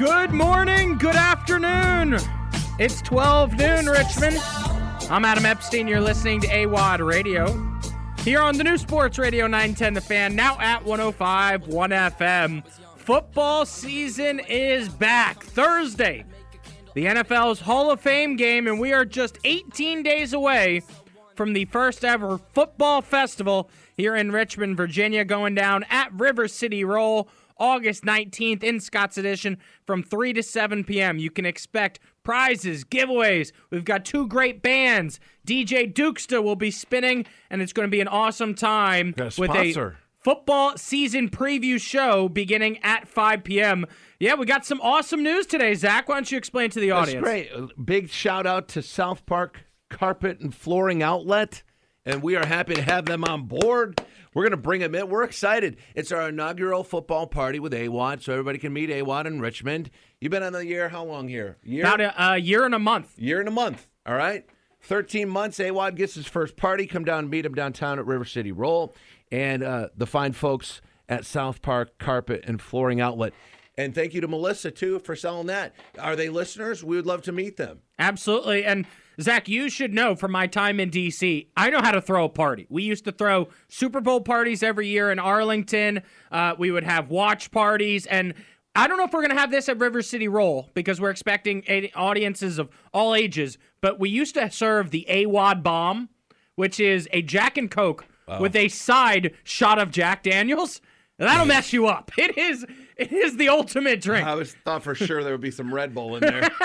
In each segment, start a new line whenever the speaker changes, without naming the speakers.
Good morning, good afternoon. It's 12 noon, Richmond. I'm Adam Epstein. You're listening to AWOD Radio. Here on the new Sports Radio 910 The Fan, now at 105 1 FM. Football season is back. Thursday, the NFL's Hall of Fame game, and we are just 18 days away from the first ever football festival here in Richmond, Virginia, going down at River City Roll August 19th in Scott's Addition from 3 to 7 p.m. You can expect prizes, giveaways. We've got two great bands. DJ Dukesta will be spinning, and it's going to be an awesome time
a
with a
sponsor.
football season preview show beginning at 5 p.m. Yeah, we got some awesome news today, Zach. Why don't you explain to the
That's
audience?
great. Big shout out to South Park Carpet and Flooring Outlet. And we are happy to have them on board. We're going to bring them in. We're excited. It's our inaugural football party with AWAD, so everybody can meet AWAD in Richmond. You've been on the year how long here? Year?
About a, a year and a month.
year and a month. All right. 13 months. AWAD gets his first party. Come down and meet him downtown at River City Roll. And uh, the fine folks at South Park Carpet and Flooring Outlet. And thank you to Melissa, too, for selling that. Are they listeners? We would love to meet them.
Absolutely. And Zach, you should know from my time in DC, I know how to throw a party. We used to throw Super Bowl parties every year in Arlington. Uh, we would have watch parties. And I don't know if we're going to have this at River City Roll because we're expecting a- audiences of all ages. But we used to serve the AWAD bomb, which is a Jack and Coke with a side shot of Jack Daniels. And that'll mess you up. It is. It is the ultimate drink.
I was thought for sure there would be some Red Bull in there.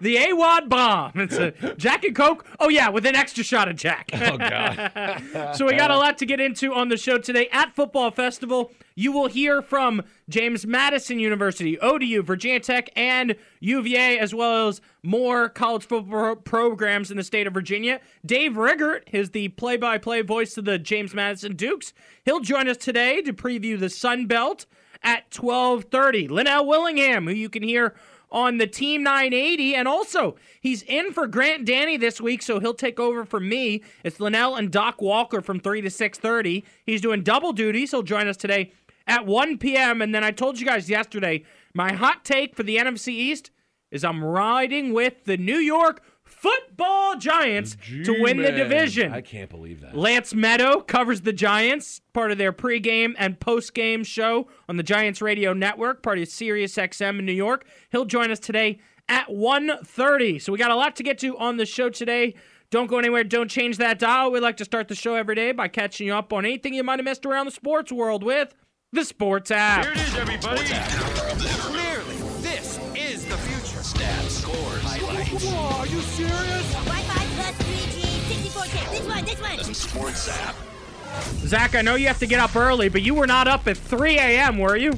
The AWAD bomb. It's a Jack and Coke. Oh, yeah, with an extra shot of Jack.
oh, God.
so we got a uh, lot to get into on the show today. At Football Festival, you will hear from James Madison University, ODU, Virginia Tech, and UVA, as well as more college football pro- programs in the state of Virginia. Dave Riggert is the play-by-play voice of the James Madison Dukes. He'll join us today to preview the Sun Belt at 12:30. Linnell Willingham, who you can hear on the Team 980. And also, he's in for Grant Danny this week, so he'll take over for me. It's Linnell and Doc Walker from 3 to 6.30. He's doing double duties. He'll join us today at 1 p.m. And then I told you guys yesterday, my hot take for the NFC East is I'm riding with the New York Football Giants to win the division.
I can't believe that.
Lance Medow covers the Giants, part of their pregame and postgame show on the Giants Radio Network, part of Sirius XM in New York. He'll join us today at 1.30. So we got a lot to get to on the show today. Don't go anywhere. Don't change that dial. We like to start the show every day by catching you up on anything you might have missed around the sports world with the Sports app.
Here it is, everybody.
Whoa, are you serious? Wi-Fi plus 3G, 64K. This one, this one.
Sports app.
Zach, I know you have to get up early, but you were not up at 3 a.m., were you?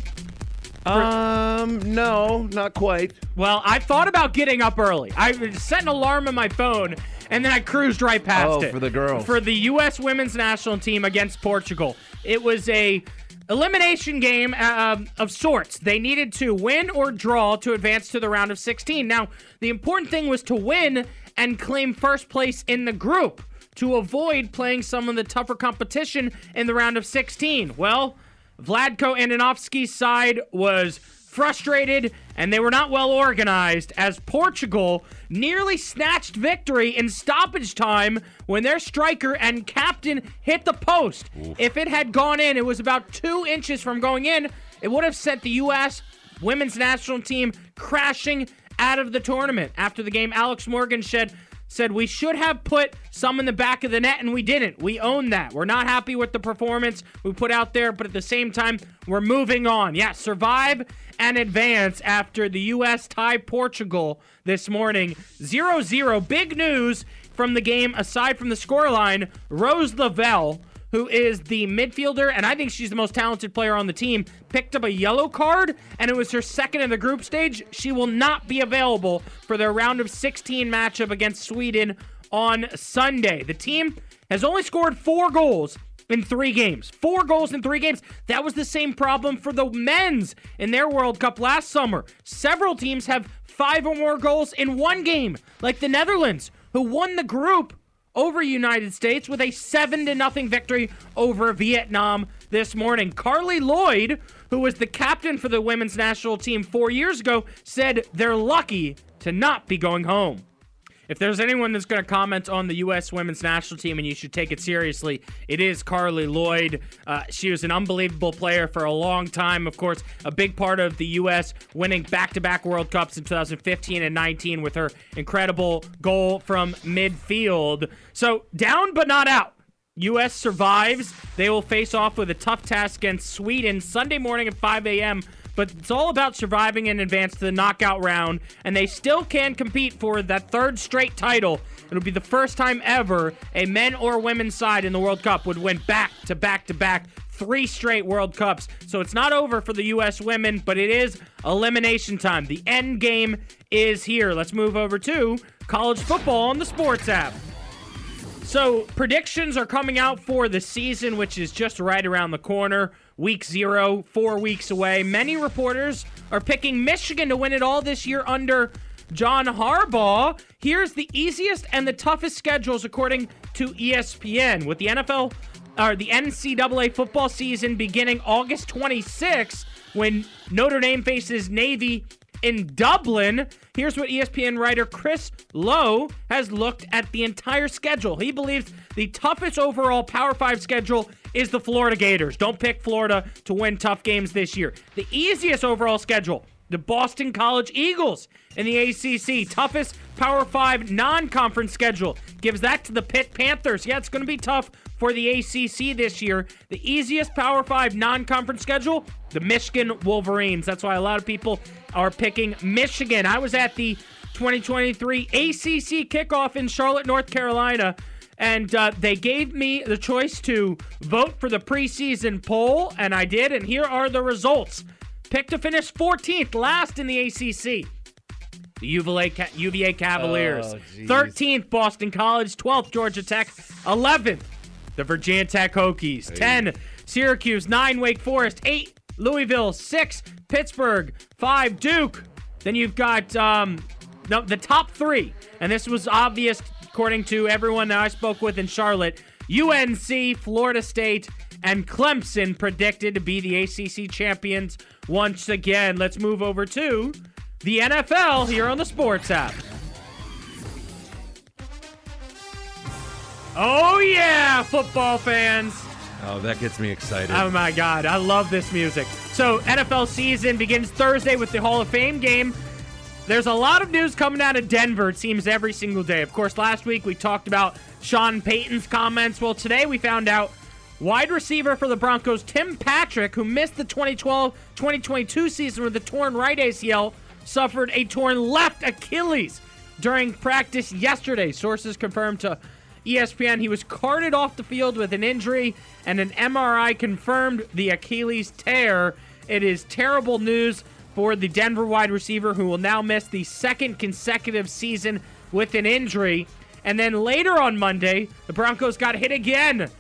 Um, no, not quite.
Well, I thought about getting up early. I set an alarm on my phone, and then I cruised right past
Oh,
it.
for the girls.
For the U.S. women's national team against Portugal. It was a elimination game uh, of sorts. They needed to win or draw to advance to the round of 16. Now, the important thing was to win and claim first place in the group to avoid playing some of the tougher competition in the round of 16. Well, Vlatko Andonovski's side was frustrated and they were not well organized as Portugal nearly snatched victory in stoppage time when their striker and captain hit the post. If it had gone in, it was about two inches from going in, it would have sent the U.S. women's national team crashing out of the tournament. After the game, Alex Morgan said, said we should have put some in the back of the net and we didn't. We own that. We're not happy with the performance we put out there, but at the same time, we're moving on. Yeah, survive and advance after the U.S. tie Portugal this morning. 0 0. Big news from the game aside from the scoreline. Rose Lavelle who is the midfielder, and I think she's the most talented player on the team, picked up a yellow card, and it was her second in the group stage. She will not be available for their round of 16 matchup against Sweden on Sunday. The team has only scored four goals in three games. Four goals in three games. That was the same problem for the men's in their World Cup last summer. Several teams have five or more goals in one game, like the Netherlands, who won the group over United States with a 7 to nothing victory over Vietnam this morning. Carli Lloyd, who was the captain for the women's national team four years ago, said they're lucky to not be going home. If there's anyone that's going to comment on the U.S. women's national team and you should take it seriously, it is Carli Lloyd. Uh, she was an unbelievable player for a long time. Of course, a big part of the U.S. winning back to back World Cups in 2015 and 19 with her incredible goal from midfield. So, down but not out. U.S. survives. They will face off with a tough task against Sweden Sunday morning at 5 a.m but it's all about surviving and advance to the knockout round, and they still can compete for that third straight title. It'll be the first time ever a men or women's side in the World Cup would win back to back to back three straight World Cups. So it's not over for the U.S. women, but it is elimination time. The end game is here. Let's move over to college football on the Sports app. So, predictions are coming out for the season, which is just right around the corner. Week zero, four weeks away. Many reporters are picking Michigan to win it all this year under John Harbaugh. Here's the easiest and the toughest schedules according to ESPN. With the NFL or the NCAA football season beginning August 26th, when Notre Dame faces Navy in Dublin. Here's what ESPN writer Chris Low has looked at the entire schedule. He believes the toughest overall Power 5 schedule is the Florida Gators. Don't pick Florida to win tough games this year. The easiest overall schedule, the Boston College Eagles in the ACC. Toughest Power 5 non conference schedule gives that to the Pitt Panthers. Yeah, it's going to be tough for the ACC this year. The easiest Power 5 non conference schedule, the Michigan Wolverines. That's why a lot of people are picking Michigan. I was at the 2023 ACC kickoff in Charlotte, North Carolina. And uh, they gave me the choice to vote for the preseason poll, and I did. And here are the results. Picked to finish 14th, last in the ACC. The UVA, UVA Cavaliers.
Oh,
13th, Boston College. 12th, Georgia Tech. 11th, the Virginia Tech Hokies. 10, Syracuse. 9, Wake Forest. 8, Louisville. 6, Pittsburgh. 5, Duke. Then you've got um, no, the top three. And this was obvious according to everyone that I spoke with in Charlotte. UNC, Florida State, and Clemson predicted to be the ACC champions once again. Let's move over to the NFL here on the Sports app. Oh, yeah, football fans.
Oh, that gets me excited.
Oh my God, I love this music. So, NFL season begins Thursday with the Hall of Fame game. There's a lot of news coming out of Denver, it seems, every single day. Of course, last week we talked about Sean Payton's comments. Well, today we found out wide receiver for the Broncos, Tim Patrick, who missed the 2012 2022 season with a torn right ACL, suffered a torn left Achilles during practice yesterday. Sources confirmed to ESPN he was carted off the field with an injury, and an MRI confirmed the Achilles tear. It is terrible news for the Denver wide receiver who will now miss the second consecutive season with an injury. And then later on Monday, the Broncos got hit again.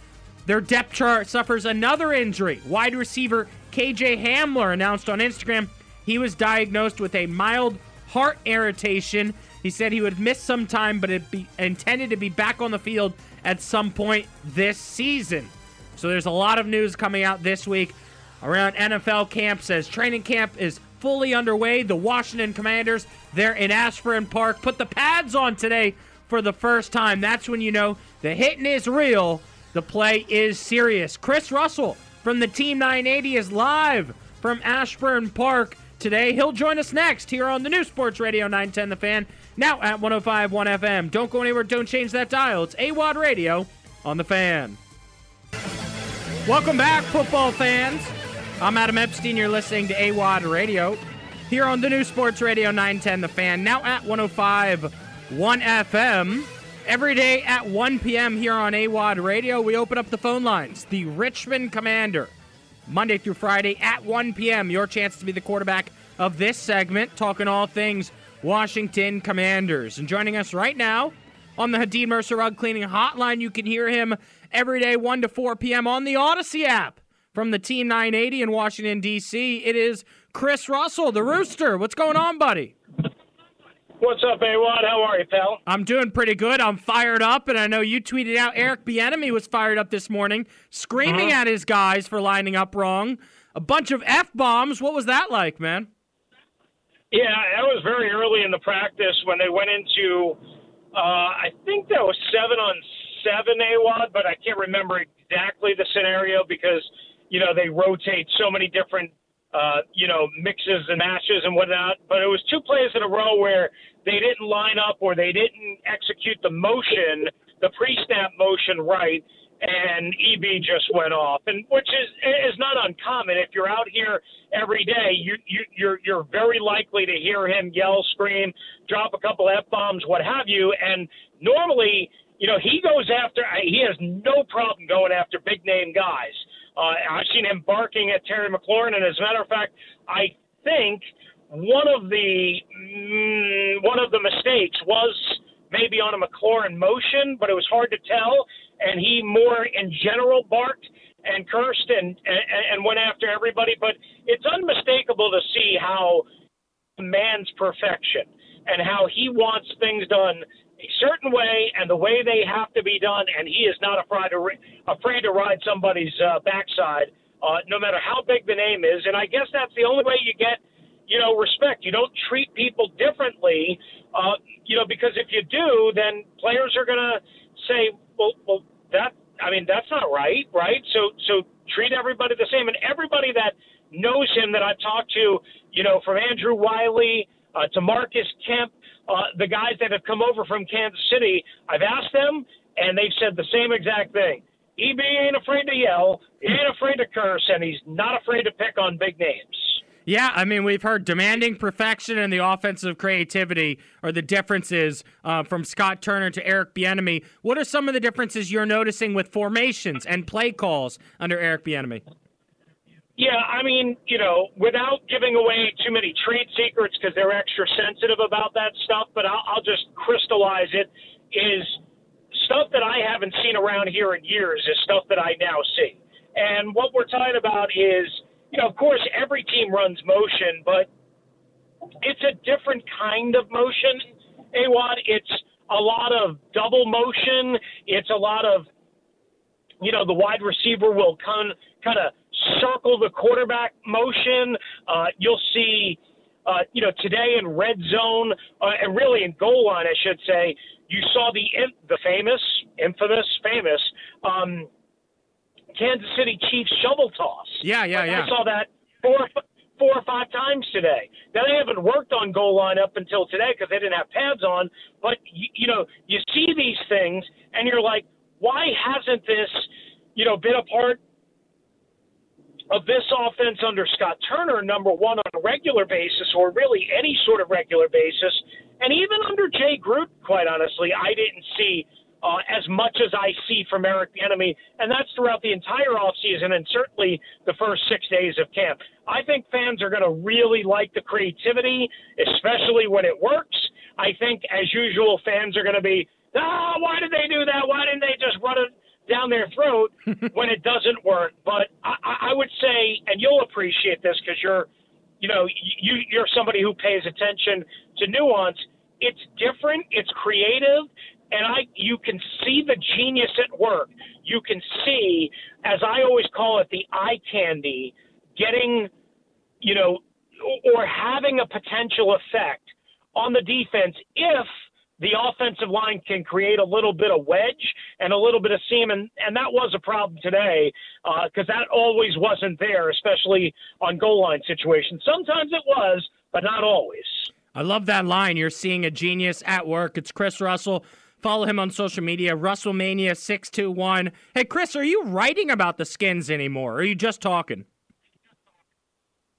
Their depth chart suffers another injury. Wide receiver KJ Hamler announced on Instagram he was diagnosed with a mild heart irritation. He said he would miss some time, but it be intended to be back on the field at some point this season. So there's a lot of news coming out this week around NFL camps as training camp is fully underway. The Washington Commanders, they're in Ashburn Park. Put the pads on today for the first time. That's when you know the hitting is real, the play is serious. Chris Russell from the Team 980 is live from Ashburn Park today. He'll join us next here on the new Sports Radio 910 The Fan, now at 1051 FM. Don't go anywhere, don't change that dial. It's AWAD Radio on The Fan. Welcome back, football fans. I'm Adam Epstein. You're listening to AWAD Radio here on the new Sports Radio 910 The Fan, now at 105 1 FM. Every day at 1 p.m. here on AWAD Radio, we open up the phone lines. The Richmond Commander, Monday through Friday at 1 p.m. Your chance to be the quarterback of this segment, talking all things Washington Commanders. And joining us right now on the Hadid Mercer Rug Cleaning Hotline, you can hear him every day 1 to 4 p.m. on the Odyssey app. From the Team 980 in Washington, D.C., it is Chris Russell, the Rooster. What's going on, buddy?
What's up, A-Wad? How are you, pal?
I'm doing pretty good. I'm fired up, and I know you tweeted out Eric Bieniemy was fired up this morning, screaming
Uh-huh.
at his guys for lining up wrong. A bunch of f bombs. What was that like, man?
Yeah, that was very early in the practice when they went into, uh, I think that was seven on seven A-Wad, but I can't remember exactly the scenario because, you know, they rotate so many different, uh, you know, mixes and matches and whatnot. But it was two plays in a row where they didn't line up or they didn't execute the motion, the pre-snap motion right. and EB just went off, and which is is not uncommon. If you're out here every day, you, you you're you're very likely to hear him yell, scream, drop a couple f bombs, what have you. And normally, you know, he goes after. He has no problem going after big name guys. Uh, I've seen him barking at Terry McLaurin, and as a matter of fact, I think one of the mm, one of the mistakes was maybe on a McLaurin motion, but it was hard to tell. And he more in general barked and cursed and, and and went after everybody. But it's unmistakable to see how man's perfection and how he wants things done a certain way and the way they have to be done. And he is not afraid to ri- afraid to ride somebody's uh, backside, uh, no matter how big the name is. And I guess that's the only way you get you know, respect. You don't treat people differently, uh, you know, because if you do, then players are to say, well, well, that, I mean, that's not right, right? So, so treat everybody the same. And everybody that knows him that I've talked to, you know, from Andrew Wylie uh, to Marcus Kemp, uh, the guys that have come over from Kansas City, I've asked them, and they've said the same exact thing. EB ain't afraid to yell, he ain't afraid to curse, and he's not afraid to pick on big names.
Yeah, I mean, we've heard demanding perfection and the offensive creativity are the differences uh, from Scott Turner to Eric Bieniemy. What are some of the differences you're noticing with formations and play calls under Eric Bieniemy?
Yeah, I mean, you know, without giving away too many trade secrets because they're extra sensitive about that stuff, but I'll, I'll just crystallize it is stuff that I haven't seen around here in years is stuff that I now see. And what we're talking about is, you know, of course, every team runs motion, but it's a different kind of motion, Awad. It's a lot of double motion. It's a lot of, you know, the wide receiver will kind kind of circle the quarterback motion. Uh, you'll see, uh, you know, today in red zone uh, and really in goal line, I should say, you saw the the famous, infamous, famous um, Kansas City Chiefs shovel toss.
Yeah, yeah,
Like,
yeah.
I saw that four, four or five times today. Now they haven't worked on goal line up until today because they didn't have pads on. But you, you know, you see these things and you're like, why hasn't this, you know, been a part of this offense under Scott Turner, number one, on a regular basis, or really any sort of regular basis, and even under Jay Gruden, quite honestly, I didn't see uh, as much as I see from Eric Bieniemy, and that's throughout the entire offseason and certainly the first six days of camp. I think fans are going to really like the creativity, especially when it works. I think, as usual, fans are going to be, ah, why did they do that? Why didn't they just run it down their throat when it doesn't work? But I, I- would say, and you'll appreciate this because you're, you know, you you're somebody who pays attention to nuance. It's different. It's creative and I you can see the genius at work. You can see, as I always call it, the eye candy getting, you know, or having a potential effect on the defense if the offensive line can create a little bit of wedge and a little bit of seam, and, and that was a problem today uh, because that always wasn't there, especially on goal line situations. Sometimes it was, but not always.
I love that line. You're seeing a genius at work. It's Chris Russell. Follow him on social media, RussellMania621. Hey, Chris, are you writing about the skins anymore? Or are you just talking?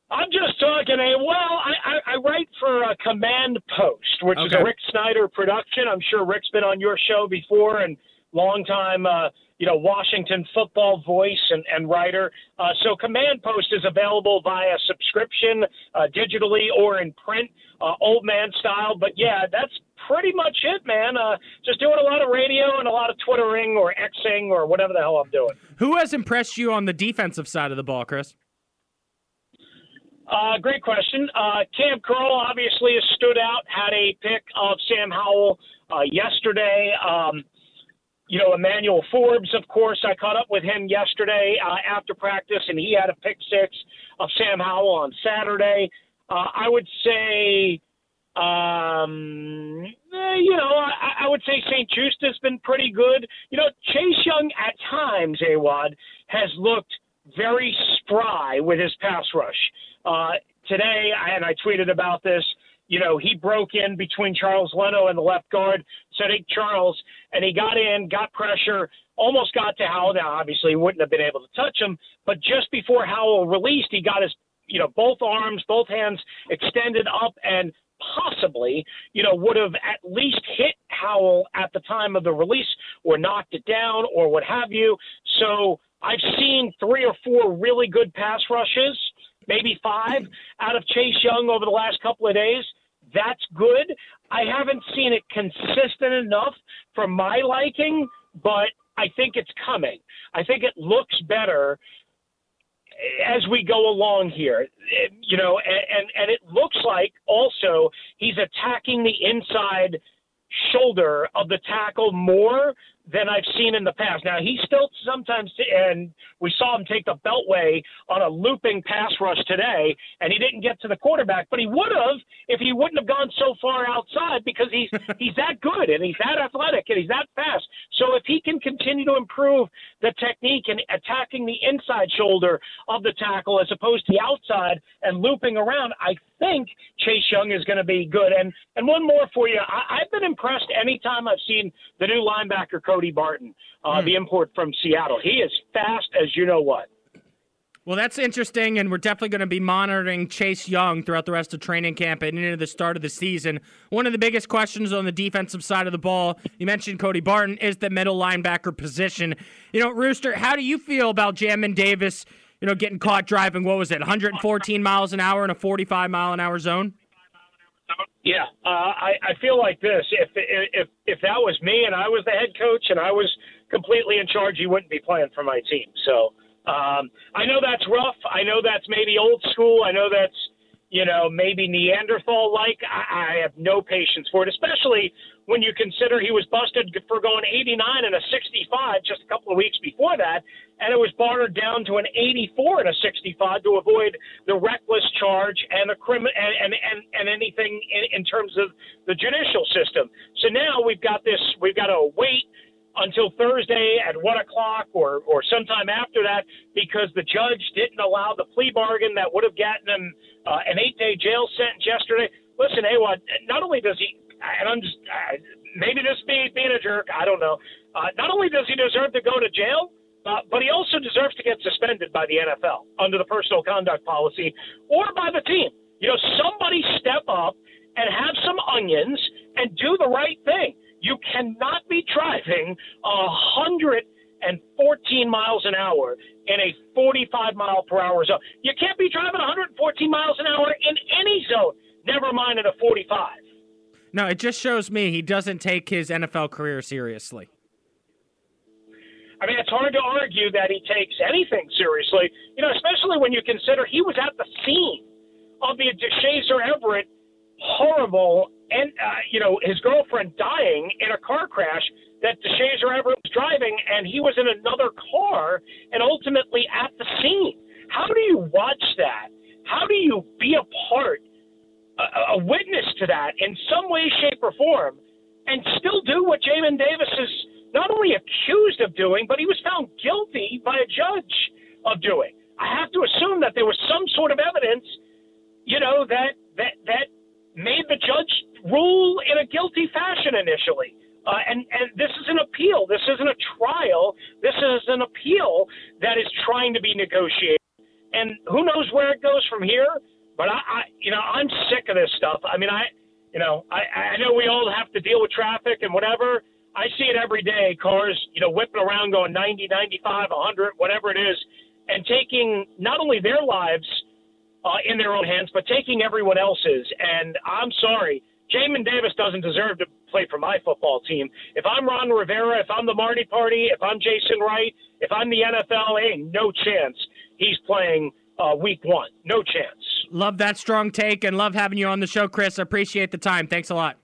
I'm just talking. A well, I, I, I write for uh, Command Post, which is a Rick Snider production. I'm sure Rick's been on your show before, and longtime, uh, you know, Washington football voice and, and writer. Uh, so Command Post is available via subscription, uh, digitally or in print, uh, old man style. But yeah, that's pretty much it, man. Uh, just doing a lot of radio and a lot of twittering or Xing or whatever the hell I'm doing.
Who has impressed you on the defensive side of the ball, Chris?
Uh, great question. Uh, Kam Curl obviously has stood out, had a pick of Sam Howell uh, yesterday. Um, you know, Emmanuel Forbes, of course, I caught up with him yesterday uh, after practice, and he had a pick six of Sam Howell on Saturday. Uh, I would say, um, eh, you know, I, I would say St-Juste has been pretty good. You know, Chase Young at times, Awad, has looked very spry with his pass rush. Uh, today, and I tweeted about this, you know, he broke in between Charles Leno and the left guard, Saahdiq Charles, and he got in, got pressure, almost got to Howell. Now, obviously, he wouldn't have been able to touch him, but just before Howell released, he got his, you know, both arms, both hands extended up and possibly, you know, would have at least hit Howell at the time of the release or knocked it down or what have you. So I've seen three or four really good pass rushes maybe five out of Chase Young over the last couple of days. That's good. I haven't seen it consistent enough for my liking, but I think it's coming. I think it looks better as we go along here. You know, and, and, it looks like also he's attacking the inside shoulder of the tackle more than I've seen in the past. Now he still sometimes, and we saw him take the beltway on a looping pass rush today, and he didn't get to the quarterback, but he would have if he wouldn't have gone so far outside because he's he's that good and he's that athletic and he's that fast. So if he can continue to improve the technique and attacking the inside shoulder of the tackle as opposed to the outside and looping around, I think Chase Young is going to be good. And and one more for you, I, I've been impressed anytime I've seen the new linebacker coach Cody Barton, uh, hmm. the import from Seattle. He is fast as you know what.
Well, that's interesting, and we're definitely going to be monitoring Chase Young throughout the rest of training camp and into the start of the season. One of the biggest questions on the defensive side of the ball, you mentioned Cody Barton, is the middle linebacker position. You know, Rooster, how do you feel about Jamin Davis, you know, getting caught driving, what was it, 114 miles an hour in a 45 mile an hour zone?
Yeah, uh, I, I feel like this. If if if that was me and I was the head coach and I was completely in charge, you wouldn't be playing for my team. So um, I know that's rough. I know that's maybe old school. I know that's you know maybe Neanderthal like. I, I have no patience for it, especially when you consider he was busted for going 89 and a 65 just a couple of weeks before that, and it was bartered down to an 84 and a 65 to avoid the reckless charge and the crim and and and, and anything in, in terms of the judicial system. So now we've got this. We've got to wait until Thursday at one o'clock or or sometime after that because the judge didn't allow the plea bargain that would have gotten him uh, an eight day jail sentence yesterday. Listen, Awad, not only does he and I'm just uh, maybe this being being a jerk. I don't know. Uh, not only does he deserve to go to jail, uh, but he also deserves to get suspended by the NFL under the personal conduct policy or by the team. You know, somebody step up and have some onions and do the right thing. You cannot be driving a hundred and 14 miles an hour in a 45 mile per hour zone. You can't be driving 114 miles an hour in any zone, never mind in a 45.
No, it just shows me he doesn't take his NFL career seriously.
I mean, it's hard to argue that he takes anything seriously, you know, especially when you consider he was at the scene of the Deshazor Everett horrible and, uh, you know, his girlfriend dying in a car crash that Deshazor Everett was driving, and he was in another car and ultimately at the scene. How do you watch that? How do you be a part a, a witness to that in some way, shape, or form, and still do what Jamin Davis is not only accused of doing, but he was found guilty by a judge of doing. I have to assume that there was some sort of evidence, you know, that that that made the judge rule in a guilty fashion initially. Uh, and and this is an appeal. This isn't a trial. This is an appeal that is trying to be negotiated. And who knows where it goes from here? But I, I, you know, I'm sick of this stuff. I mean, I, you know, I, I know we all have to deal with traffic and whatever. I see it every day. Cars, you know, whipping around, going 90, 95, 100, whatever it is, and taking not only their lives uh, in their own hands, but taking everyone else's. And I'm sorry, Jamin Davis doesn't deserve to play for my football team. If I'm Ron Rivera, if I'm the Marty Party, if I'm Jason Wright, if I'm the NFL, ain't no chance he's playing uh, week one. No chance.
Love that strong take and love having you on the show, Chris. Appreciate the time. Thanks a lot.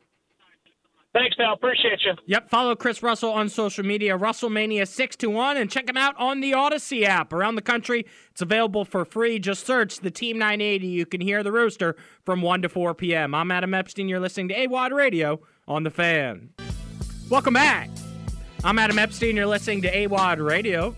Thanks, pal. Appreciate you.
Yep, follow Chris Russell on social media, Russellmania621, and check him out on the Odyssey app. Around the country, it's available for free. Just search the Team 980. You can hear the rooster from 1 to 4 p.m. I'm Adam Epstein. You're listening to AWOD Radio on The Fan. Welcome back. I'm Adam Epstein. You're listening to AWOD Radio.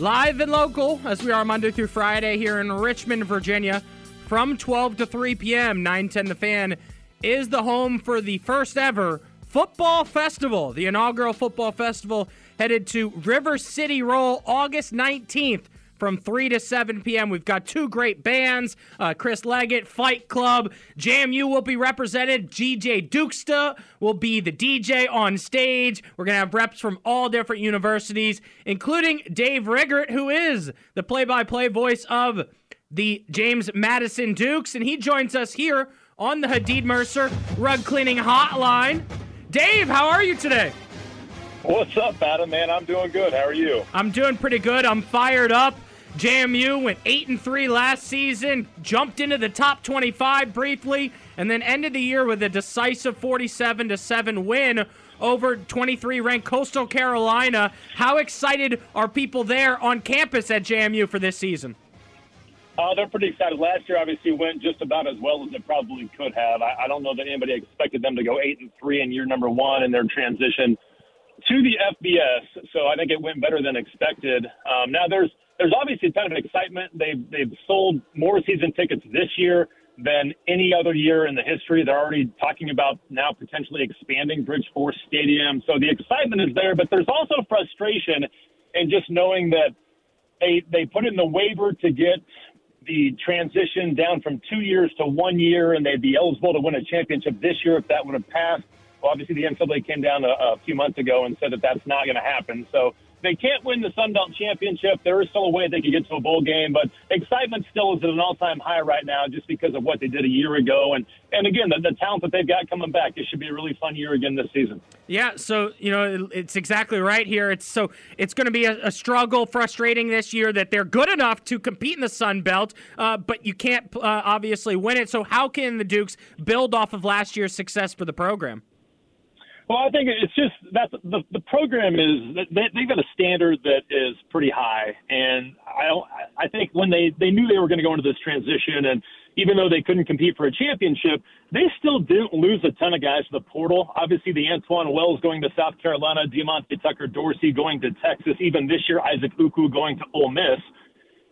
Live and local, as we are Monday through Friday here in Richmond, Virginia, from 12 to 3 p.m. 910 The Fan is the home for the first ever Football Festival. The inaugural Football Festival headed to River City Roll August 19th from 3 to 7 p.m. We've got two great bands uh, Chris Leggett, Fight Club. JMU will be represented. GJ Dukesta will be the DJ on stage. We're going to have reps from all different universities, including Dave Riggert, who is the play by play voice of the James Madison Dukes. And he joins us here on the Hadid Mercer Rug Cleaning Hotline. Dave, how are you today?
What's up, Adam? Man, I'm doing good. How are you?
I'm doing pretty good. I'm fired up. JMU went 8 and 3 last season, jumped into the top 25 briefly, and then ended the year with a decisive 47 to 7 win over 23 ranked Coastal Carolina. How excited are people there on campus at JMU for this season?
Uh, they're pretty excited. Last year, obviously, went just about as well as it probably could have. I, I don't know that anybody expected them to go eight and three in year number one in their transition to the FBS. So I think it went better than expected. Um, now there's there's obviously a ton of excitement. They've they've sold more season tickets this year than any other year in the history. They're already talking about now potentially expanding Bridgeforth Stadium. So the excitement is there, but there's also frustration in just knowing that they they put in the waiver to get the transition down from two years to one year, and they'd be eligible to win a championship this year if that would have passed. Well, obviously, the NCAA came down a, a few months ago and said that that's not going to happen. So they can't win the Sun Belt Championship. There is still a way they could get to a bowl game, but excitement still is at an all-time high right now just because of what they did a year ago. And and again, the, the talent that they've got coming back, it should be a really fun year again this season.
Yeah, so you know it's exactly right here. It's so it's going to be a, a, struggle, frustrating this year that they're good enough to compete in the Sun Belt, uh, but you can't uh, obviously win it. So how can the Dukes build off of last year's success for the program?
Well, I think it's just that the the program is they, they've got a standard that is pretty high, and I don't. I think when they they knew they were going to go into this transition, and even though they couldn't compete for a championship, they still didn't lose a ton of guys to the portal. Obviously, the Antwane Wells going to South Carolina, Diamante Tucker Dorsey going to Texas, even this year Isaac Ukwu going to Ole Miss.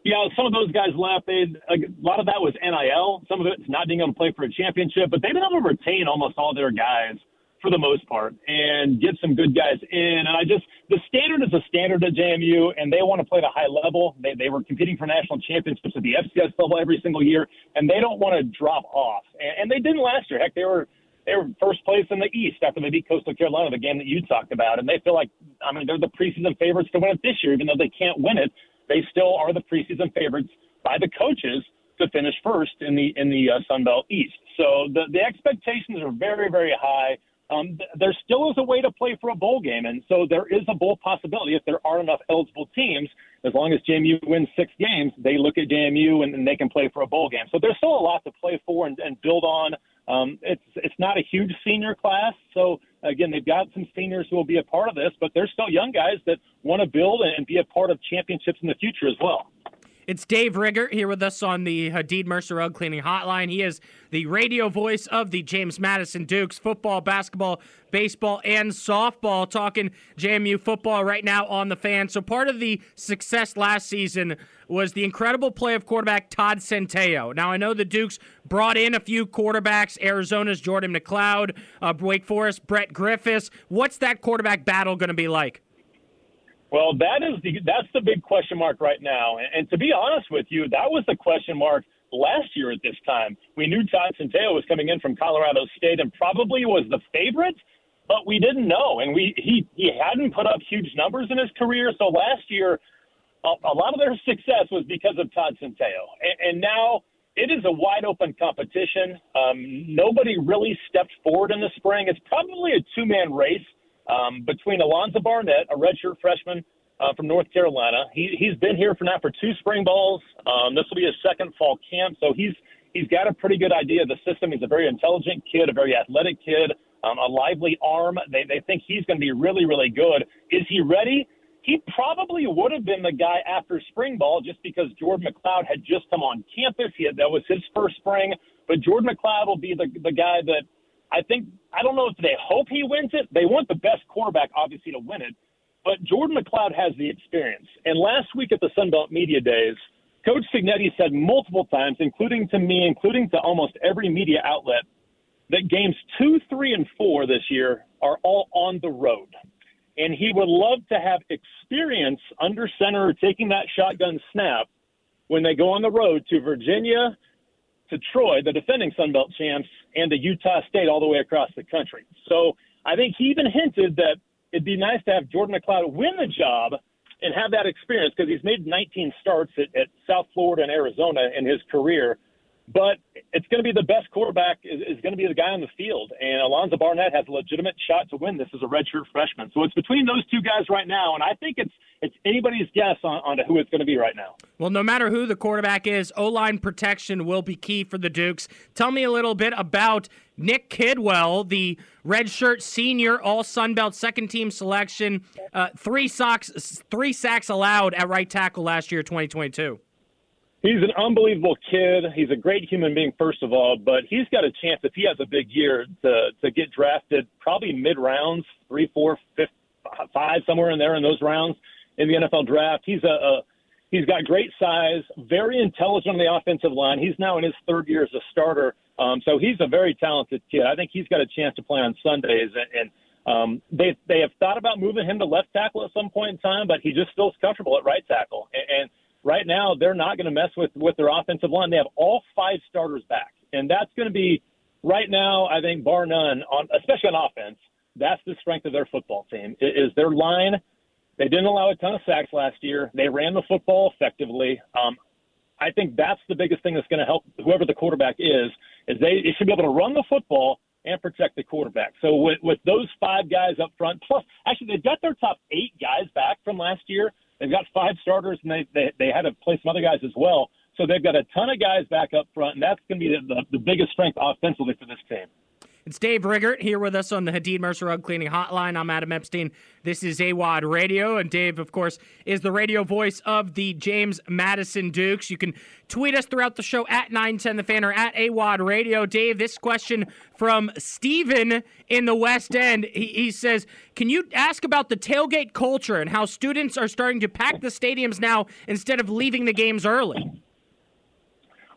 Yeah, some of those guys left. They a lot of that was NIL. Some of it's not being able to play for a championship, but they've been able to retain almost all their guys for the most part and get some good guys in. And I just, the standard is a standard at JMU, and they want to play at a high level. They, they were competing for national championships at the FCS level every single year, and they don't want to drop off. And, and they didn't last year. Heck, they were they were first place in the East after they beat Coastal Carolina, the game that you talked about, and they feel like, I mean, they're the preseason favorites to win it this year, even though they can't win it. They still are the preseason favorites by the coaches to finish first in the in the uh, Sun Belt East. So the the expectations are very very high um, there still is a way to play for a bowl game, and so there is a bowl possibility if there aren't enough eligible teams. As long as JMU wins six games, they look at JMU and, and they can play for a bowl game. So there's still a lot to play for and, and build on. Um, it's it's not a huge senior class, so again they've got some seniors who will be a part of this, but there's still young guys that want to build and be a part of championships in the future as well.
It's Dave Riggert here with us on the Hadid Mercer Rug Cleaning Hotline. He is the radio voice of the James Madison Dukes football, basketball, baseball, and softball. Talking JMU football right now on the fan. So part of the success last season was the incredible play of quarterback Todd Centeio. Now I know the Dukes brought in a few quarterbacks: Arizona's Jordan McCloud, uh, Wake Forest Brett Griffis. What's that quarterback battle going to be like?
Well, that is the that's the big question mark right now. And, and to be honest with you, that was the question mark last year at this time. We knew Todd Centeio was coming in from Colorado State and probably was the favorite, but we didn't know. And we he he hadn't put up huge numbers in his career, so last year a, a lot of their success was because of Todd Centeio. And, and now it is a wide open competition. Um, nobody really stepped forward in the spring. It's probably a two man race um, between Alonzo Barnett, a redshirt freshman uh, from North Carolina. He, he's been here for now for two spring balls. Um, this will be his second fall camp, so he's he's got a pretty good idea of the system. He's a very intelligent kid, a very athletic kid, um, a lively arm. They, they think he's going to be really, really good. Is he ready? He probably would have been the guy after spring ball just because Jordan McCloud had just come on campus. He had, that was his first spring. But Jordan McCloud will be the, the guy that I think, I don't know if they hope he wins it. They want the best quarterback, obviously, to win it. But Jordan McCloud has the experience. And last week at the Sunbelt Media Days, Coach Cignetti said multiple times, including to me, including to almost every media outlet, that games two, three, and four this year are all on the road. And he would love to have experience under center taking that shotgun snap when they go on the road to Virginia, to Troy, the defending Sun Belt champs, and to Utah State all the way across the country. So I think he even hinted that it'd be nice to have Jordan McCloud win the job and have that experience because he's made 19 starts at, at South Florida and Arizona in his career. But it's going to be the best quarterback is, is going to be the guy on the field, and Alonzo Barnett has a legitimate shot to win this as a redshirt freshman. So it's between those two guys right now, and I think it's it's anybody's guess on, on who it's going to be right now.
Well, no matter who the quarterback is, O line protection will be key for the Dukes. Tell me a little bit about Nick Kidwell, the redshirt senior, All Sun Belt second team selection. Uh, three sacks, three sacks allowed at right tackle last year, 2022.
He's an unbelievable kid. He's a great human being, first of all, but he's got a chance if he has a big year to to get drafted probably mid rounds, three, four, fifth, five, somewhere in there in those rounds in the NFL draft. He's a, a he's got great size, very intelligent on the offensive line. He's now in his third year as a starter, um, so he's a very talented kid. I think he's got a chance to play on Sundays, and, and um, they they have thought about moving him to left tackle at some point in time, but he just feels comfortable at right tackle, and, and right now they're not going to mess with with their offensive line. They have all five starters back, and that's going to be right now. I think bar none, on especially on offense. That's the strength of their football team is their line. They didn't allow a ton of sacks last year. They ran the football effectively. Um, I think that's the biggest thing that's going to help whoever the quarterback is. Is they, should be able to run the football and protect the quarterback. So with, with those five guys up front, plus actually they've got their top eight guys back from last year. They've got five starters, and they they, they had to play some other guys as well. So they've got a ton of guys back up front, and that's going to be the, the, the biggest strength offensively for this team.
It's Dave Riggert here with us on the Hadid Mercer Rug Cleaning Hotline. I'm Adam Epstein. This is AWOD Radio, and Dave, of course, is the radio voice of the James Madison Dukes. You can tweet us throughout the show at 910 The Fan or at AWOD Radio. Dave, this question from Steven in the West End. He, he says, Can you ask about the tailgate culture and how students are starting to pack the stadiums now instead of leaving the games early?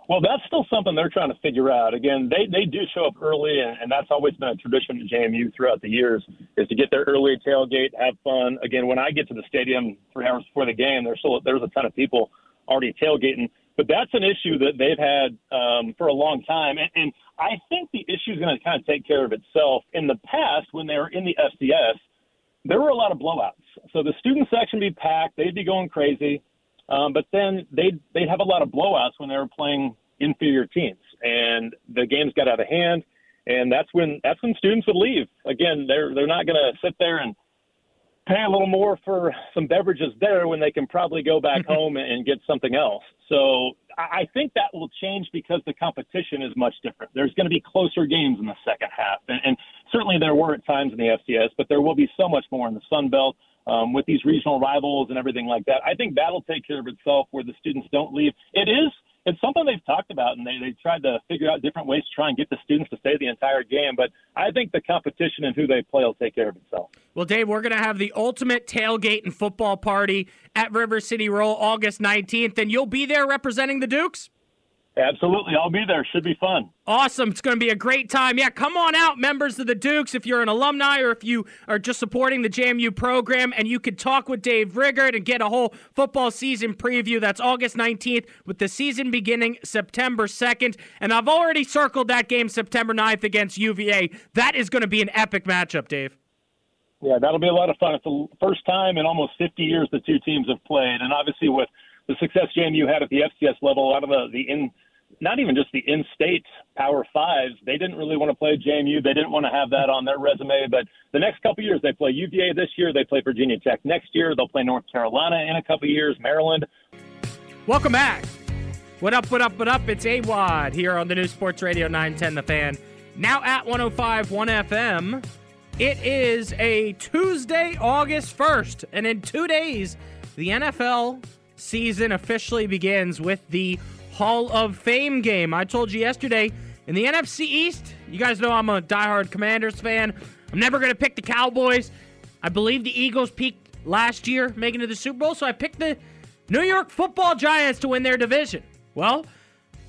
Well, that's still something they're trying to figure out. Again, they they do show up early, and, and that's always been a tradition at JMU throughout the years is to get there early, tailgate, have fun. Again, when I get to the stadium three hours before the game, there's still there's a ton of people already tailgating. But that's an issue that they've had um, for a long time, and, and I think the issue is going to kind of take care of itself. In the past, when they were in the FCS, there were a lot of blowouts. So the student section would be packed, they'd be going crazy. Um, but then they'd they'd have a lot of blowouts when they were playing inferior teams, and the games got out of hand, and that's when that's when students would leave. Again, they're they're not going to sit there and pay a little more for some beverages there when they can probably go back home and get something else. So I think that will change because the competition is much different. There's going to be closer games in the second half, and, and certainly there were at times in the FCS, but there will be so much more in the Sun Belt um, with these regional rivals and everything like that. I think that'll take care of itself where the students don't leave. It is it's something they've talked about, and they they tried to figure out different ways to try and get the students to stay the entire game. But I think the competition and who they play will take care of itself.
Well, Dave, we're going to have the ultimate tailgate and football party at River City Roll August 19th, and you'll be there representing the Dukes.
Absolutely. I'll be there. Should be fun.
Awesome. It's going to be a great time. Yeah, come on out, members of the Dukes, if you're an alumni or if you are just supporting the JMU program, and you could talk with Dave Riggert and get a whole football season preview. That's August 19th, with the season beginning September 2nd. And I've already circled that game September 9th against UVA. That is going to be an epic matchup, Dave.
Yeah, that'll be a lot of fun. It's the first time in almost 50 years the two teams have played. And obviously, with the success JMU had at the FCS level, a lot of the, the in not even just the in-state Power Fives. They didn't really want to play JMU. They didn't want to have that on their resume. But the next couple years, they play UVA this year. They play Virginia Tech next year. They'll play North Carolina in a couple years, Maryland.
Welcome back. What up, what up, what up? It's AWOD here on the new Sports Radio 910 The Fan. Now at 105.1 FM. It is a Tuesday, August 1st, and in two days, the NFL season officially begins with the Hall of Fame game. I told you yesterday in the NFC East, you guys know I'm a diehard Commanders fan. I'm never going to pick the Cowboys. I believe the Eagles peaked last year making it to the Super Bowl, so I picked the New York football Giants to win their division. Well,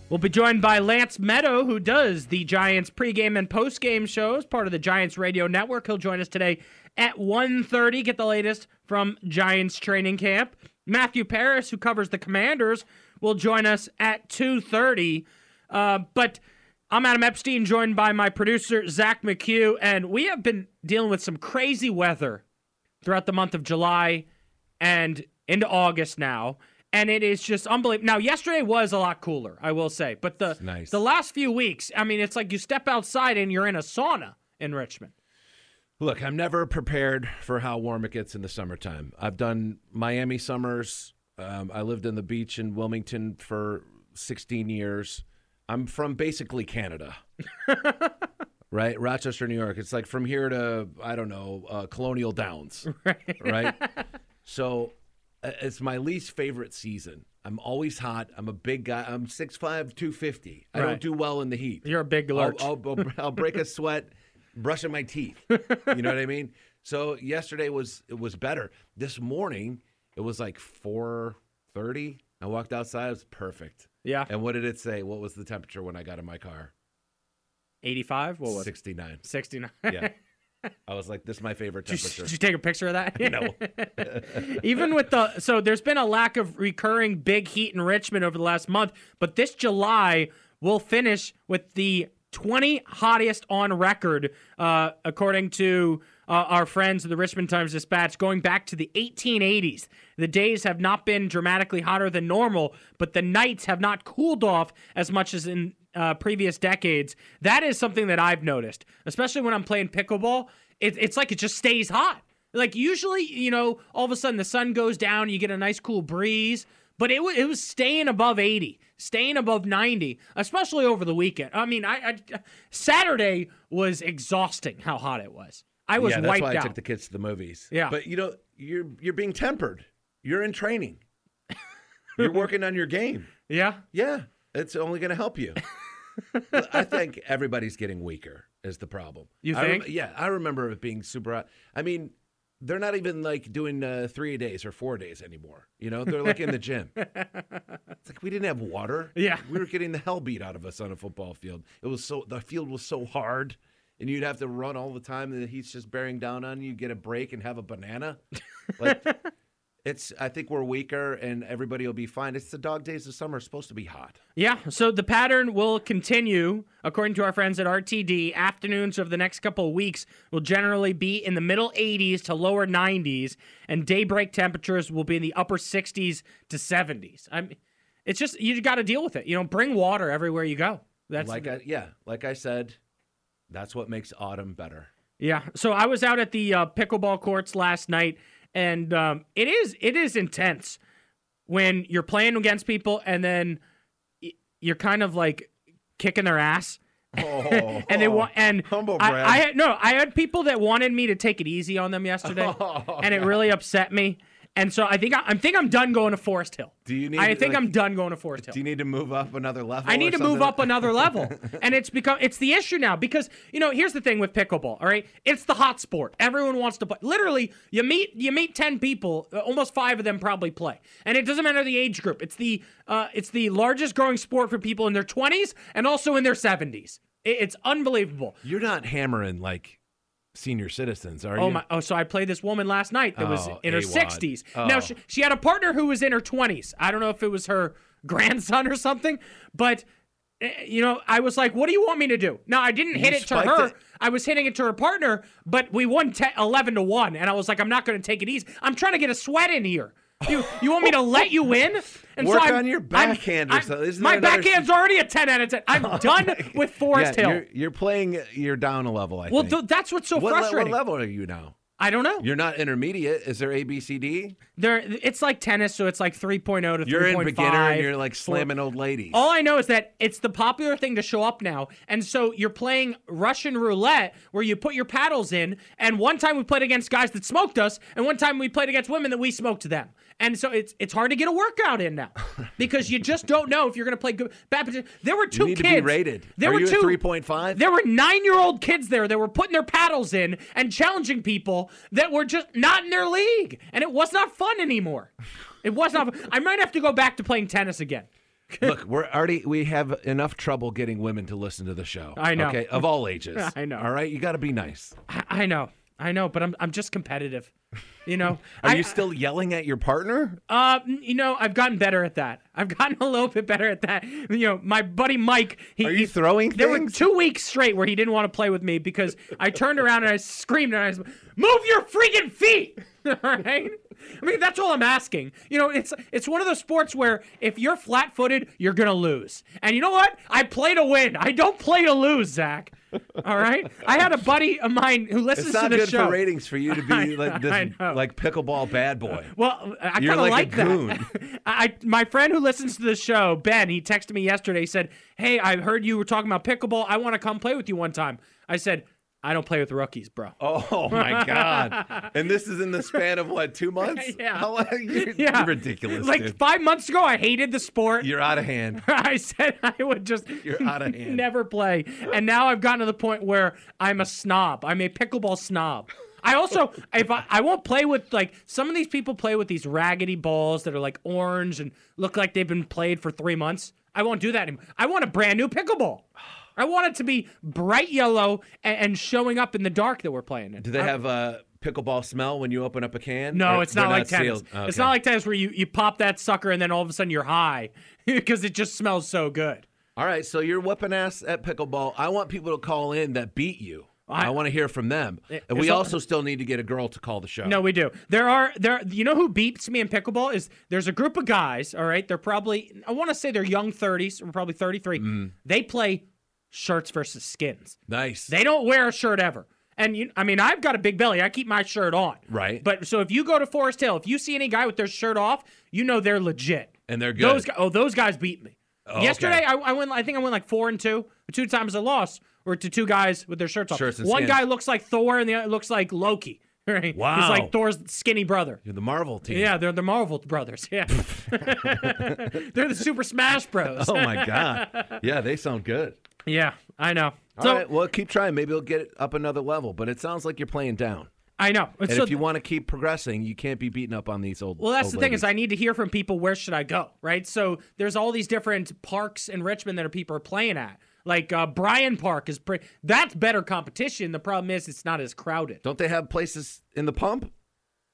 we'll be joined by Lance Medow, who does the Giants pregame and postgame shows, part of the Giants radio network. He'll join us today at 1.30, get the latest from Giants training camp. Matthew Paras, who covers the Commanders, will join us at 2.30. Uh, but I'm Adam Epstein, joined by my producer, Zach McHugh, and we have been dealing with some crazy weather throughout the month of July and into August now. And it is just unbelievable. Now, yesterday was a lot cooler, I will say. But the
nice.
the last few weeks, I mean, it's like you step outside and you're in a sauna in Richmond.
Look, I'm never prepared for how warm it gets in the summertime. I've done Miami summers. Um, I lived in the beach in Wilmington for 16 years. I'm from basically Canada, right? Rochester, New York. It's like from here to I don't know uh, Colonial Downs, right? So uh, it's my least favorite season. I'm always hot. I'm a big guy. I'm 6'5", 250. I
Right.
don't do well in the heat.
You're a big lurch.
I'll, I'll, I'll break a sweat brushing my teeth. You know what I mean? So yesterday was it was better. This morning it was like four thirty. I walked outside. It was perfect.
yeah.
And what did it say? What was the temperature when I got in my car?
85? What was it?
Sixty nine.
69.
Yeah. I was like, this is my favorite
Did you,
temperature.
did you take a picture of that?
No.
Even with the so there's been a lack of recurring big heat in Richmond over the last month, but this July will finish with the 20 hottest on record, uh, according to uh, our friends of the Richmond Times Dispatch, going back to the 1880s. The days have not been dramatically hotter than normal, but the nights have not cooled off as much as in uh, previous decades. That is something that I've noticed, especially when I'm playing pickleball. It, it's like it just stays hot. Like usually, you know, all of a sudden the sun goes down, you get a nice cool breeze, but it was it was staying above 80, staying above 90, especially over the weekend. I mean, I, I Saturday was exhausting how hot it was. I was
yeah, that's why I took the kids to the movies.
Yeah.
But you know, you're you're being tempered. You're in training. You're working on your game.
yeah.
Yeah, it's only going to help you. I think everybody's getting weaker is the problem.
You
I
think?
yeah, I remember it being super. I mean, they're not even like doing uh, three days or four days anymore. You know, they're like in the gym. It's like we didn't have water.
Yeah.
we were getting the hell beat out of us on a football field. It was so the field was so hard. And you'd have to run all the time, and the heat's just bearing down on you. Get a break and have a banana. Like, it's. I think we're weaker, and everybody will be fine. It's the dog days of summer. It's supposed to be hot.
Yeah, so the pattern will continue according to our friends at RTD. Afternoons of the next couple of weeks will generally be in the middle 80s to lower 90s, and daybreak temperatures will be in the upper 60s to 70s. I'm, it's just you got to deal with it. You know, bring water everywhere you go. That's
like I, yeah, like I said, that's what makes autumn better.
Yeah. So I was out at the uh, pickleball courts last night, and um, it is it is intense when you're playing against people, and then you're kind of like kicking their ass.
Oh,
and they want and
Humble
I,
brag.
I had no I had people that wanted me to take it easy on them yesterday,
Oh,
and it really upset me. And so I think I, I think I'm done going to Forest Hill.
Do you need,
I think
like-
I'm done going to Forest Hill.
Do you need to move up another level?
I need to move up another level. and it's become it's the issue now because you know, here's the thing with pickleball, all right? It's the hot sport. Everyone wants to play. Literally, you meet you meet 10 people, uh, almost 5 of them probably play. And it doesn't matter the age group. It's the uh it's the largest growing sport for people in their 20s and also in their 70s. It, it's unbelievable.
You're not hammering like senior citizens, are
Oh
you?
my! Oh, so I played this woman last night that was
Oh,
in her
AWOD.
sixties.
Oh.
Now she, she had a partner who was in her twenties. I don't know if it was her grandson or something, but eh, you know, I was like, "What do you want me to do?" Now I didn't hit it to her.
it.
I was hitting it to her partner, but we won 10, 11 to one, and I was like, "I'm not going to take it easy. I'm trying to get a sweat in here." You, you want me to let you win? And
Work
I'm-
on your
I'm-
backhand or something. Isn't
my backhand's already a 10 out of 10. I'm oh done with Forest
yeah,
Hill.
You're, you're playing. You're down a level. I
Well,
think.
th- that's what's so
what, le-
frustrating.
what level are you now?
I don't know.
You're not intermediate. Is there ABCD?
There, it's like tennis, so it's like 3.0 to
You're in
3.5.
beginner and you're like slamming old ladies.
All I know is that it's the popular thing to show up now. And so you're playing Russian roulette where you put your paddles in. And one time we played against guys that smoked us, and one time we played against women that we smoked them. And so it's it's hard to get a workout in now because you just don't know if you're going to play good. Bad, there were two kids.
rated.
There
Are
were two
3.5?
There were nine year old kids there that were putting their paddles in and challenging people that were just not in their league, and it was not fun anymore. It was not. I might have to go back to playing tennis again.
Look, we're already we have enough trouble getting women to listen to the show.
I know.
Okay, of all ages.
I know.
All right, you got to be nice.
I, I know, I know, but I'm I'm just competitive. You know,
Are
I,
you still yelling at your partner?
Uh, you know, I've gotten better at that. I've gotten a little bit better at that. You know, my buddy Mike. He,
Are you
he-
throwing
There were two weeks straight where he didn't want to play with me because I turned around and I screamed and I said, "Move your freaking feet!" all right. I mean, that's all I'm asking. You know, it's it's one of those sports where if you're flat-footed, you're gonna lose. And you know what? I play to win. I don't play to lose, Zach. All right. I had a buddy of mine who listens to the show.
It's not good
show.
for ratings for you to be like this, like pickleball bad boy.
Well, I kind of
like
like,
a
that.
goon.
I, my friend who listens to the show, Ben, he texted me yesterday. He said, "Hey, I heard you were talking about pickleball. I want to come play with you one time." I said, "I don't play with rookies, bro."
Oh my god! and this is in the span of what two months?
Yeah.
How? You're,
Yeah,
you're ridiculous.
Like
dude.
five months ago, I hated the sport.
You're out of hand.
I said I would just
You're out of hand.
never play, and now I've gotten to the point where I'm a snob. I'm a pickleball snob. I also, if I, I won't play with like some of these people play with these raggedy balls that are like orange and look like they've been played for three months. I won't do that anymore. I want a brand new pickleball. I want it to be bright yellow and, and showing up in the dark that we're playing in.
Do they have a pickleball smell when you open up a can?
No,
Or
it's not like tennis.
sealed?
It's not like tennis where you, you pop that sucker and then all of a sudden you're high because it just smells so good.
All right, so you're whooping ass at pickleball. I want people to call in that beat you. I,
I-
want to hear from them. And we also still need to get a girl to call the show.
No, we do. There are there. You know who beats me in pickleball is there's a group of guys. All right, they're probably I want to say they're young 30s or probably 33.
Mm.
They play shirts versus skins.
nice.
They don't wear a shirt ever. And you, I mean, I've got a big belly. I keep my shirt on.
Right.
But so if you go to Forest Hill, if you see any guy with their shirt off, you know they're legit.
And they're good.
Those guys, oh, those guys beat me.
Oh,
Yesterday,
okay.
I, I went. I think I went like four and two. Two times I lost were to two guys with their shirts off.
Shirts and
One
skins.
guy looks like Thor, and the other looks like Loki. Right? He's like Thor's skinny brother.
You're the Marvel team.
Yeah, they're the Marvel brothers. Yeah, they're the Super Smash Bros.
Oh my god. Yeah, they sound good.
Yeah, I know.
All
so
right, well, keep trying. Maybe it'll get it up another level. But it sounds like you're playing down.
I know.
And
so,
if you want to keep progressing, you can't be beating up on these old.
Well, that's
old
the thing
ladies.
is I need to hear from people where should I go, right? So there's all these different parks in Richmond that are people are playing at. Like uh, Bryan Park is pretty. That's better competition. The problem is it's not as crowded.
don't they have places in the pump?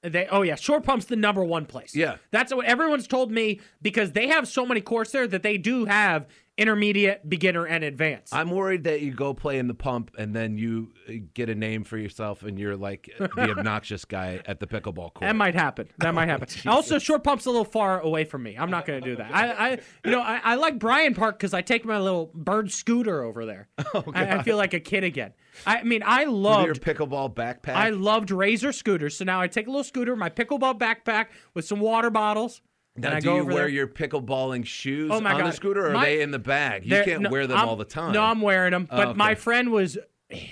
They oh yeah, Short Pump's the number one place.
Yeah.
that's what everyone's told me because they have so many courts there that they do have intermediate, beginner, and advanced.
I'm worried that you go play in the pump and then you uh, get a name for yourself and you're like the obnoxious guy at the pickleball court.
That might happen. That might happen. also, short pump's a little far away from me. I'm not going to do that. I, I, you know, I, I like Bryan Park because I take my little bird scooter over there. Oh, I, I feel like a kid again. I mean, I
With your pickleball backpack.
I loved Razor scooters. So now I take a little scooter, my pickleball backpack with some water bottles,
now, do you wear
there.
your pickleballing shoes
Oh my
on the scooter, or are they in the bag? You can't
no,
wear them
I'm-
all the time.
No, I'm wearing them. But
Oh,
my friend was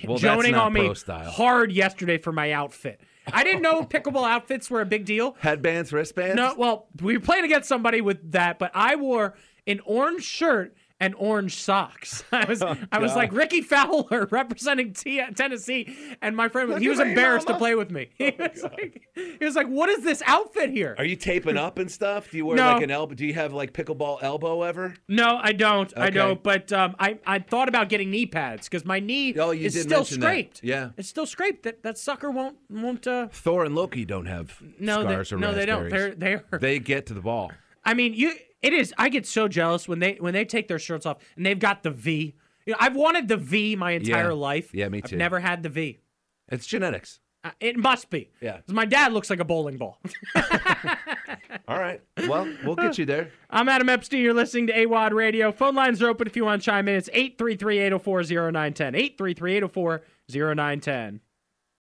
Well,
joning on me hard yesterday for my outfit. I didn't know pickleball outfits were a big deal.
Headbands, wristbands.
No, well, we were playing against somebody with that, but I wore an orange shirt and orange socks. I was
Oh,
I was like Rickie Fowler representing T- Tennessee, and my friend
Look
he was embarrassed to play with me. He was like, he was like, "What is this outfit here?"
Are you taping up and stuff? Do you wear
No.
like an elbow? Do you have like pickleball elbow ever?
No, I don't. I don't. But um, I I thought about getting knee pads because my knee
Oh,
is still
mention that.
scraped.
Yeah.
it's still scraped. That that sucker won't won't. Uh,
Thor and Loki don't have
no,
scars
they,
or
no, they don't. They're they're.
They get to the ball.
I mean, you. It is. I get so jealous when they when they take their shirts off and they've got the V. You know, I've wanted the V my entire
Yeah.
life.
Yeah, me too.
I've never had the V.
It's genetics.
Uh, It must be.
Yeah.
My dad looks like a bowling ball.
All right. Well, we'll get you there.
I'm Adam Epstein. You're listening to AWOD Radio. Phone lines are open if you want to chime in. It's 833 804 0910. 833 804 0910.